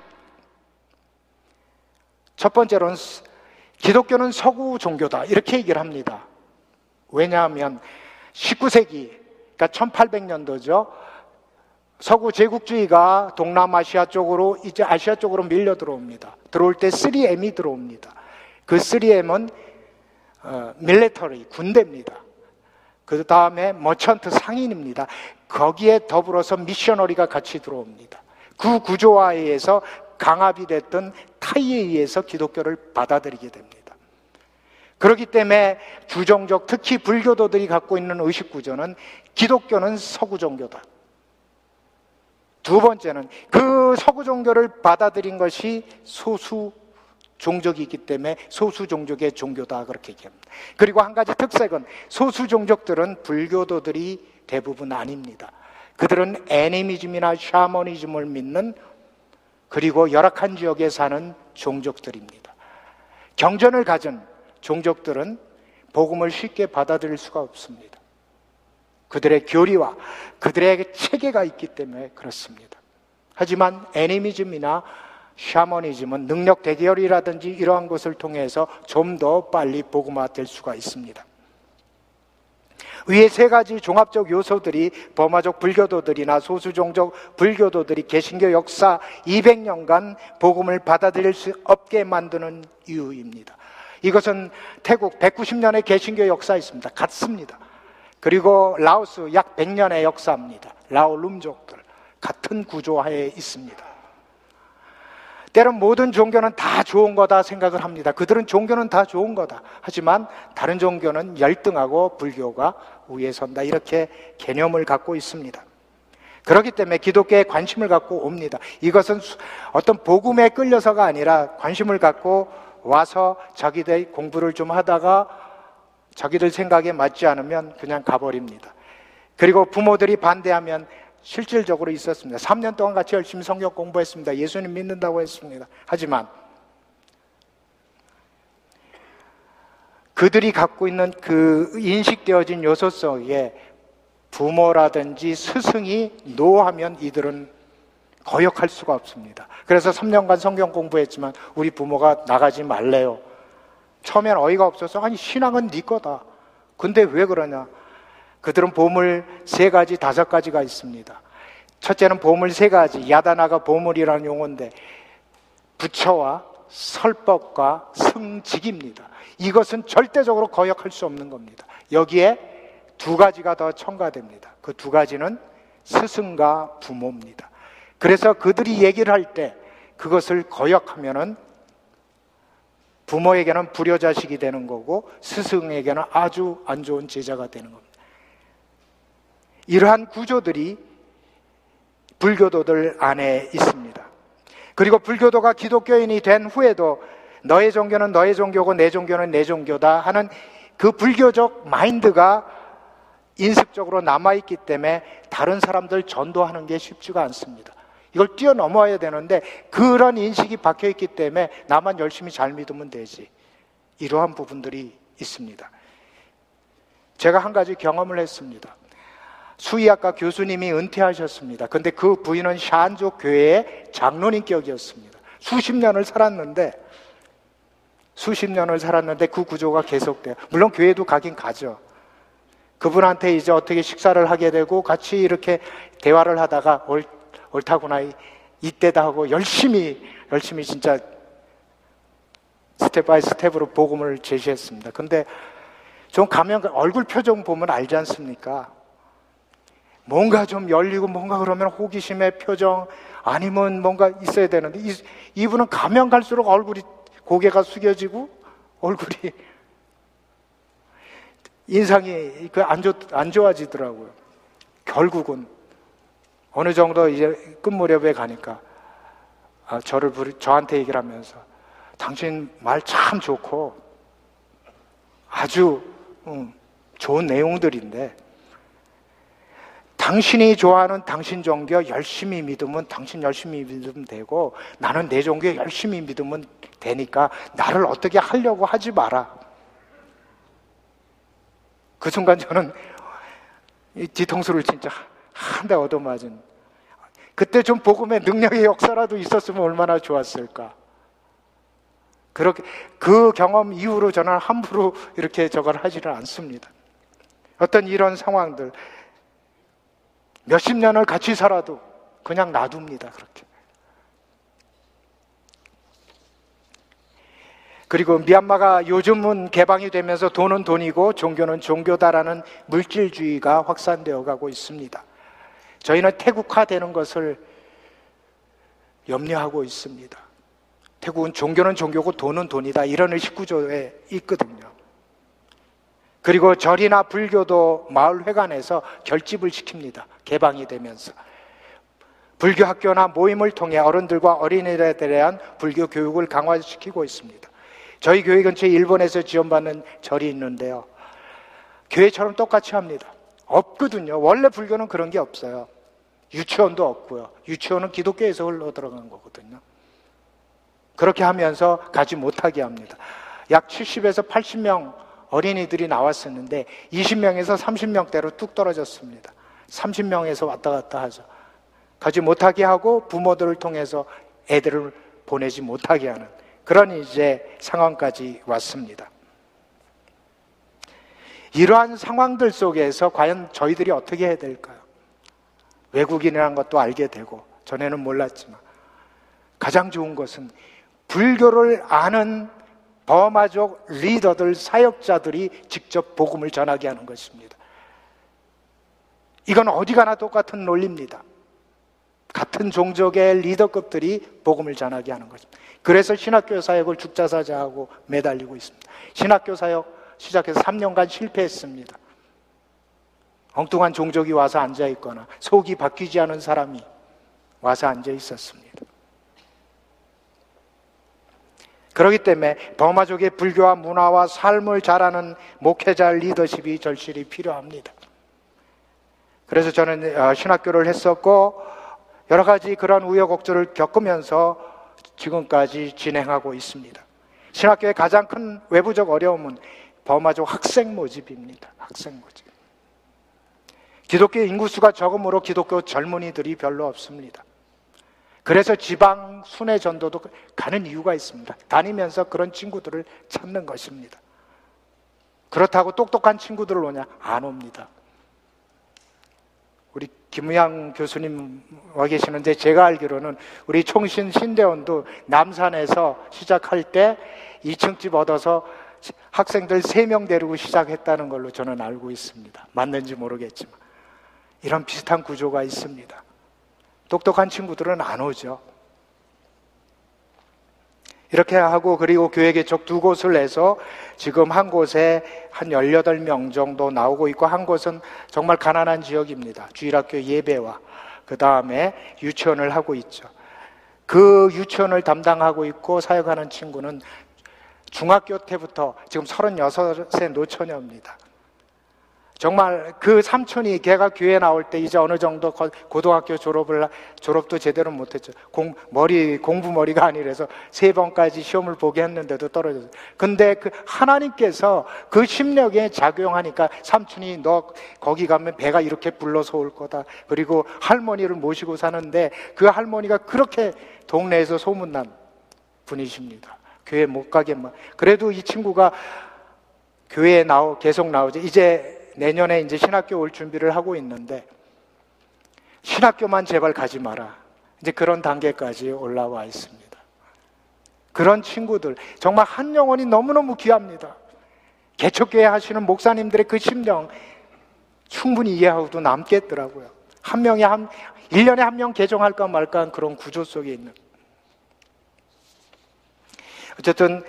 첫 번째로는 기독교는 서구 종교다. 이렇게 얘기를 합니다. 왜냐하면 19세기, 그러니까 1800년도죠. 서구 제국주의가 동남아시아 쪽으로, 이제 아시아 쪽으로 밀려 들어옵니다. 들어올 때 3M이 들어옵니다. 그 3M은 어, 밀레터리, 군대입니다. 그 다음에 머천트 상인입니다. 거기에 더불어서 미셔너리가 같이 들어옵니다. 그 구조화에 의해서 강압이 됐던 타이에 의해서 기독교를 받아들이게 됩니다. 그렇기 때문에 주종적 특히 불교도들이 갖고 있는 의식 구조는 기독교는 서구 종교다. 두 번째는 그 서구 종교를 받아들인 것이 소수 종족이 있기 때문에 소수 종족의 종교다 그렇게 얘기합니다. 그리고 한 가지 특색은 소수 종족들은 불교도들이 대부분 아닙니다. 그들은 애니미즘이나 샤머니즘을 믿는 그리고 열악한 지역에 사는 종족들입니다. 경전을 가진 종족들은 복음을 쉽게 받아들일 수가 없습니다. 그들의 교리와 그들의 체계가 있기 때문에 그렇습니다. 하지만 애니미즘이나 샤머니즘은 능력 대결이라든지 이러한 것을 통해서 좀 더 빨리 복음화될 수가 있습니다. 위에 세 가지 종합적 요소들이 범화적 불교도들이나 소수 종족 불교도들이 개신교 역사 200년간 복음을 받아들일 수 없게 만드는 이유입니다. 이것은 태국 190년의 개신교 역사 있습니다. 같습니다. 그리고 라오스 약 100년의 역사입니다. 라오 룸족들 같은 구조하에 있습니다. 때론 모든 종교는 다 좋은 거다 생각을 합니다. 그들은 종교는 다 좋은 거다. 하지만 다른 종교는 열등하고 불교가 위에 선다. 이렇게 개념을 갖고 있습니다. 그렇기 때문에 기독교에 관심을 갖고 옵니다. 이것은 어떤 복음에 끌려서가 아니라 관심을 갖고 와서 자기들 공부를 좀 하다가 자기들 생각에 맞지 않으면 그냥 가버립니다. 그리고 부모들이 반대하면 실질적으로 있었습니다. 3년 동안 같이 열심히 성경 공부했습니다. 예수님 믿는다고 했습니다. 하지만 그들이 갖고 있는 그 인식되어진 요소 속에 부모라든지 스승이 노하면 이들은 거역할 수가 없습니다. 그래서 3년간 성경 공부했지만 우리 부모가 나가지 말래요. 처음엔 어이가 없어서 아니 신앙은 네 거다. 근데 왜 그러냐? 그들은 보물 세 가지, 다섯 가지가 있습니다. 첫째는 보물 세 가지, 야다나가 보물이라는 용어인데 부처와 설법과 승직입니다. 이것은 절대적으로 거역할 수 없는 겁니다. 여기에 두 가지가 더 첨가됩니다. 그 두 가지는 스승과 부모입니다. 그래서 그들이 얘기를 할 때 그것을 거역하면은 부모에게는 불효자식이 되는 거고 스승에게는 아주 안 좋은 제자가 되는 겁니다. 이러한 구조들이 불교도들 안에 있습니다. 그리고 불교도가 기독교인이 된 후에도 너의 종교는 너의 종교고 내 종교는 내 종교다 하는 그 불교적 마인드가 인습적으로 남아있기 때문에 다른 사람들 전도하는 게 쉽지가 않습니다. 이걸 뛰어넘어야 되는데 그런 인식이 박혀 있기 때문에 나만 열심히 잘 믿으면 되지. 이러한 부분들이 있습니다. 제가 한 가지 경험을 했습니다. 수의학과 교수님이 은퇴하셨습니다. 근데 그 부인은 샨족 교회의 장로님격이었습니다. 수십 년을 살았는데 수십 년을 살았는데 그 구조가 계속돼요. 물론 교회도 가긴 가죠. 그분한테 이제 어떻게 식사를 하게 되고 같이 이렇게 대화를 하다가 옳, 옳다구나 이때다 하고 열심히 열심히 진짜 step by step으로 복음을 제시했습니다. 근데 좀 가면 얼굴 표정 보면 알지 않습니까? 뭔가 좀 열리고 뭔가 그러면 호기심의 표정 아니면 뭔가 있어야 되는데 이, 이분은 가면 갈수록 얼굴이 고개가 숙여지고 얼굴이 인상이 그안 안 좋아지더라고요. 결국은 어느 정도 이제 끝 무렵에 가니까 아, 저를 부르, 저한테 얘기를 하면서 당신 말 참 좋고 아주 음, 좋은 내용들인데 당신이 좋아하는 당신 종교 열심히 믿으면 당신 열심히 믿으면 되고 나는 내 종교 열심히 믿으면 되니까 나를 어떻게 하려고 하지 마라. 그 순간 저는 뒤통수를 진짜 한대 얻어맞은 그때 좀 복음의 능력의 역사라도 있었으면 얼마나 좋았을까. 그렇게 그 경험 이후로 저는 함부로 이렇게 저걸 하지를 않습니다. 어떤 이런 상황들 몇십 년을 같이 살아도 그냥 놔둡니다. 그렇게. 그리고 미얀마가 요즘은 개방이 되면서 돈은 돈이고 종교는 종교다라는 물질주의가 확산되어 가고 있습니다. 저희는 태국화되는 것을 염려하고 있습니다. 태국은 종교는 종교고 돈은 돈이다. 이런 의식 구조에 있거든요. 그리고 절이나 불교도 마을 회관에서 결집을 시킵니다. 개방이 되면서. 불교 학교나 모임을 통해 어른들과 어린이들에 대한 불교 교육을 강화시키고 있습니다. 저희 교회 근처에 일본에서 지원받는 절이 있는데요. 교회처럼 똑같이 합니다. 없거든요. 원래 불교는 그런 게 없어요. 유치원도 없고요. 유치원은 기독교에서 흘러 들어간 거거든요. 그렇게 하면서 가지 못하게 합니다. 약 70에서 80명 어린이들이 나왔었는데 20명에서 30명대로 뚝 떨어졌습니다. 30명에서 왔다 갔다 하죠. 가지 못하게 하고 부모들을 통해서 애들을 보내지 못하게 하는 그런 이제 상황까지 왔습니다. 이러한 상황들 속에서 과연 저희들이 어떻게 해야 될까요? 외국인이라는 것도 알게 되고 전에는 몰랐지만 가장 좋은 것은 불교를 아는 버마족 리더들, 사역자들이 직접 복음을 전하게 하는 것입니다. 이건 어디 가나 똑같은 논리입니다. 같은 종족의 리더급들이 복음을 전하게 하는 것입니다. 그래서 신학교 사역을 죽자사자하고 매달리고 있습니다. 신학교 사역 시작해서 3년간 실패했습니다. 엉뚱한 종족이 와서 앉아 있거나 속이 바뀌지 않은 사람이 와서 앉아 있었습니다. 그렇기 때문에 버마족의 불교와 문화와 삶을 잘하는 목회자 리더십이 절실히 필요합니다. 그래서 저는 어, 신학교를 했었고 여러 가지 그런 우여곡절을 겪으면서 지금까지 진행하고 있습니다. 신학교의 가장 큰 외부적 어려움은 버마족 학생 모집입니다. 학생 모집. 기독교 인구수가 적음으로 기독교 젊은이들이 별로 없습니다. 그래서 지방 순회 전도도 가는 이유가 있습니다. 다니면서 그런 친구들을 찾는 것입니다. 그렇다고 똑똑한 친구들을 오냐? 안 옵니다. 우리 김우양 교수님 와 계시는데 제가 알기로는 우리 총신 신대원도 남산에서 시작할 때 2층 집 얻어서 학생들 3명 데리고 시작했다는 걸로 저는 알고 있습니다. 맞는지 모르겠지만. 이런 비슷한 구조가 있습니다. 똑똑한 친구들은 안 오죠. 이렇게 하고 그리고 교회 개척 두 곳을 내서 지금 한 곳에 한 18명 정도 나오고 있고 한 곳은 정말 가난한 지역입니다. 주일학교 예배와 그 다음에 유치원을 하고 있죠. 그 유치원을 담당하고 있고 사역하는 친구는 중학교 때부터 지금 36세 노처녀입니다. 정말 그 삼촌이 걔가 교회 나올 때 이제 어느 정도 고등학교 졸업을 졸업도 제대로 못했죠. 공 머리 공부 머리가 아니라서 세 번까지 시험을 보게 했는데도 떨어졌어요. 근데 그 하나님께서 그 심력에 작용하니까 삼촌이 너 거기 가면 배가 이렇게 불러서 올 거다. 그리고 할머니를 모시고 사는데 그 할머니가 그렇게 동네에서 소문난 분이십니다. 교회 못 가게만. 그래도 이 친구가 교회에 나오 계속 나오죠. 이제 내년에 이제 신학교 올 준비를 하고 있는데 신학교만 제발 가지 마라. 이제 그런 단계까지 올라와 있습니다. 그런 친구들 정말 한 영혼이 너무너무 귀합니다. 개척교회 하시는 목사님들의 그 심정 충분히 이해하고도 남겠더라고요. 한 명이 한 1년에 한 명 개종할까 말까 한 그런 구조 속에 있는. 어쨌든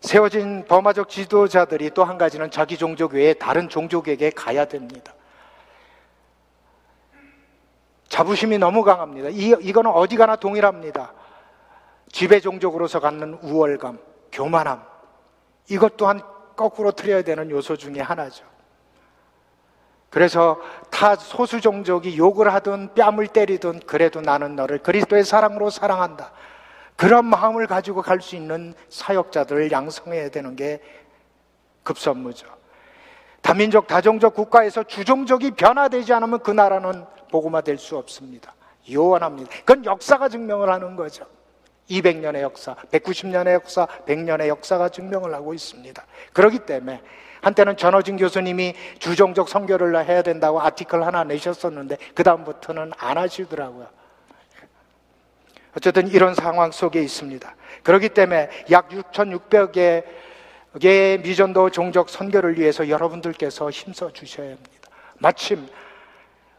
세워진 범화적 지도자들이 또 한 가지는 자기 종족 외에 다른 종족에게 가야 됩니다. 자부심이 너무 강합니다. 이, 이거는 어디 가나 동일합니다. 지배 종족으로서 갖는 우월감, 교만함. 이것 또한 거꾸로 틀어야 되는 요소 중에 하나죠. 그래서 타 소수 종족이 욕을 하든 뺨을 때리든 그래도 나는 너를 그리스도의 사랑으로 사랑한다. 그런 마음을 가지고 갈 수 있는 사역자들을 양성해야 되는 게 급선무죠. 다민족, 다종족 국가에서 주종족이 변화되지 않으면 그 나라는 복음화 될 수 없습니다. 요원합니다. 그건 역사가 증명을 하는 거죠. 200년의 역사, 190년의 역사, 100년의 역사가 증명을 하고 있습니다. 그렇기 때문에 한때는 전호진 교수님이 주종적 선교를 해야 된다고 아티클 하나 내셨었는데 그 다음부터는 안 하시더라고요. 어쨌든 이런 상황 속에 있습니다. 그렇기 때문에 약 6,600개 의 미전도 종족 선교를 위해서 여러분들께서 힘써 주셔야 합니다. 마침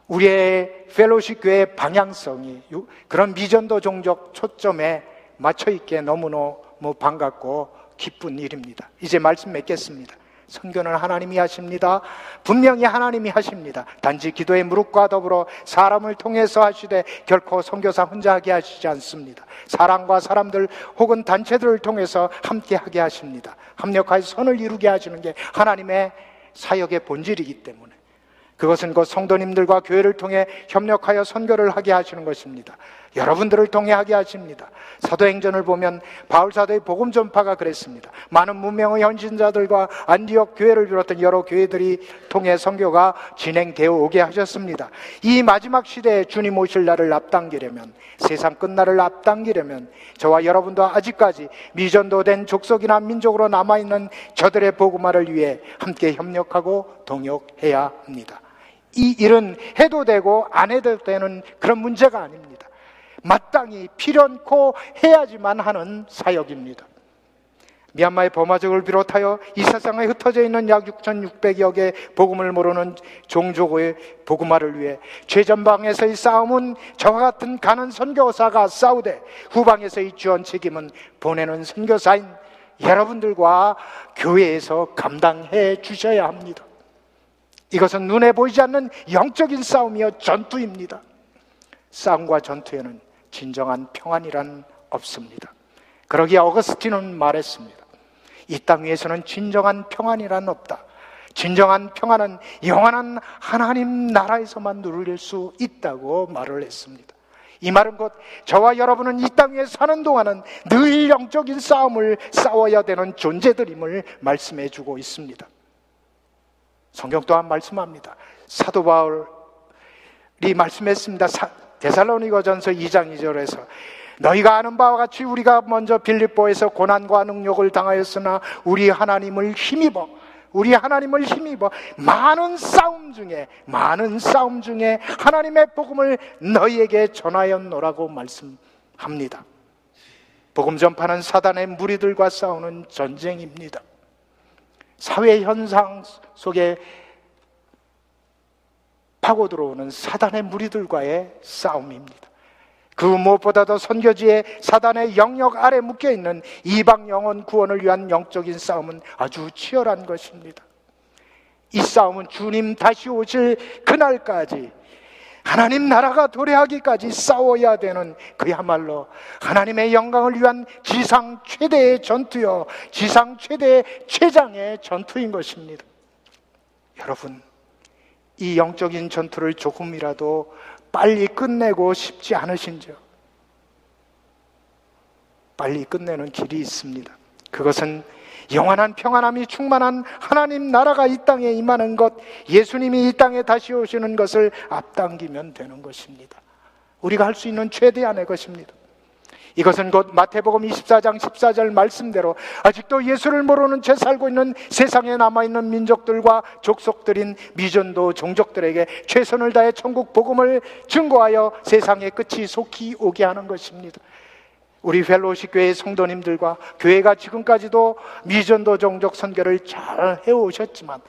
우리의 펠로십 교회의 방향성이 그런 미전도 종족 초점에 맞춰 있게 너무너무 반갑고 기쁜 일입니다. 이제 말씀 맺겠습니다. 선교는 하나님이 하십니다. 분명히 하나님이 하십니다. 단지 기도의 무릎과 더불어 사람을 통해서 하시되 결코 선교사 혼자 하게 하시지 않습니다. 사람과 사람들 혹은 단체들을 통해서 함께 하게 하십니다. 합력하여 선을 이루게 하시는 게 하나님의 사역의 본질이기 때문에 그것은 곧 성도님들과 교회를 통해 협력하여 선교를 하게 하시는 것입니다. 여러분들을 통해 하게 하십니다. 사도행전을 보면 바울 사도의 복음 전파가 그랬습니다. 많은 문명의 현신자들과 안디옥 교회를 비롯한 여러 교회들이 통해 선교가 진행되어 오게 하셨습니다. 이 마지막 시대에 주님 오실 날을 앞당기려면 세상 끝날을 앞당기려면 저와 여러분도 아직까지 미전도된 족속이나 민족으로 남아 있는 저들의 복음화를 위해 함께 협력하고 동역해야 합니다. 이 일은 해도 되고 안 해도 되는 그런 문제가 아닙니다. 마땅히 필연코 해야지만 하는 사역입니다. 미얀마의 버마족을 비롯하여 이 세상에 흩어져 있는 약 6,600여 개의 복음을 모르는 종족의 복음화를 위해 최전방에서의 싸움은 저와 같은 가는 선교사가 싸우되 후방에서의 지원 책임은 보내는 선교사인 여러분들과 교회에서 감당해 주셔야 합니다. 이것은 눈에 보이지 않는 영적인 싸움이요 전투입니다. 싸움과 전투에는 진정한 평안이란 없습니다. 그러기에 어거스틴은 말했습니다. 이 땅 위에서는 진정한 평안이란 없다. 진정한 평안은 영원한 하나님 나라에서만 누릴 수 있다고 말을 했습니다. 이 말은 곧 저와 여러분은 이땅 위에 사는 동안은 늘 영적인 싸움을 싸워야 되는 존재들임을 말씀해 주고 있습니다. 성경 또한 말씀합니다. 사도 바울이 말씀했습니다. 데살로니가전서 2장 2절에서 너희가 아는 바와 같이 우리가 먼저 빌립보에서 고난과 능력을 당하였으나 우리 하나님을 힘입어 우리 하나님을 힘입어 많은 싸움 중에 많은 싸움 중에 하나님의 복음을 너희에게 전하였노라고 말씀합니다. 복음 전파는 사단의 무리들과 싸우는 전쟁입니다. 사회 현상 속에 파고 들어오는 사단의 무리들과의 싸움입니다. 그 무엇보다도 선교지의 사단의 영역 아래 묶여 있는 이방 영혼 구원을 위한 영적인 싸움은 아주 치열한 것입니다. 이 싸움은 주님 다시 오실 그날까지 하나님 나라가 도래하기까지 싸워야 되는 그야말로 하나님의 영광을 위한 지상 최대의 전투요, 지상 최대의 최장의 전투인 것입니다. 여러분, 이 영적인 전투를 조금이라도 빨리 끝내고 싶지 않으신지요? 빨리 끝내는 길이 있습니다. 그것은 영원한 평안함이 충만한 하나님 나라가 이 땅에 임하는 것, 예수님이 이 땅에 다시 오시는 것을 앞당기면 되는 것입니다. 우리가 할 수 있는 최대한의 것입니다. 이것은 곧 마태복음 24장 14절 말씀대로 아직도 예수를 모르는 채 살고 있는 세상에 남아있는 민족들과 족속들인 미전도 종족들에게 최선을 다해 천국 복음을 증거하여 세상의 끝이 속히 오게 하는 것입니다. 우리 펠로시 교회 성도님들과 교회가 지금까지도 미전도 종족 선교를 잘 해오셨지만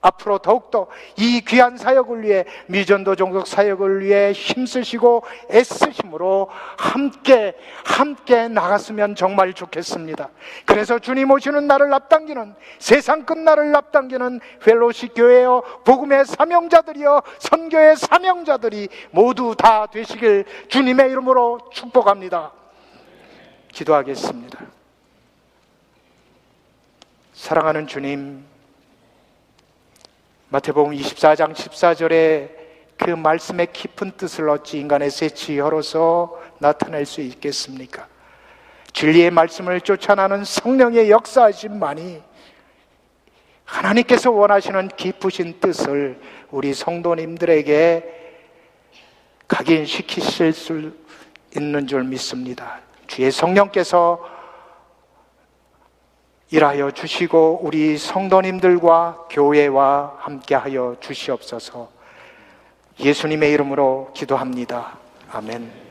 앞으로 더욱더 이 귀한 사역을 위해 미전도 종족 사역을 위해 힘쓰시고 애쓰심으로 함께 함께 나갔으면 정말 좋겠습니다. 그래서 주님 오시는 날을 앞당기는 세상 끝날을 앞당기는 펠로시 교회여 복음의 사명자들이여 선교의 사명자들이 모두 다 되시길 주님의 이름으로 축복합니다. 기도하겠습니다. 사랑하는 주님, 마태복음 24장 14절에 그 말씀의 깊은 뜻을 어찌 인간의 새치혀로서 나타낼 수 있겠습니까? 진리의 말씀을 쫓아나는 성령의 역사하심만이 하나님께서 원하시는 깊으신 뜻을 우리 성도님들에게 각인시키실 수 있는 줄 믿습니다. 주의 성령께서 일하여 주시고 우리 성도님들과 교회와 함께하여 주시옵소서 예수님의 이름으로 기도합니다. 아멘.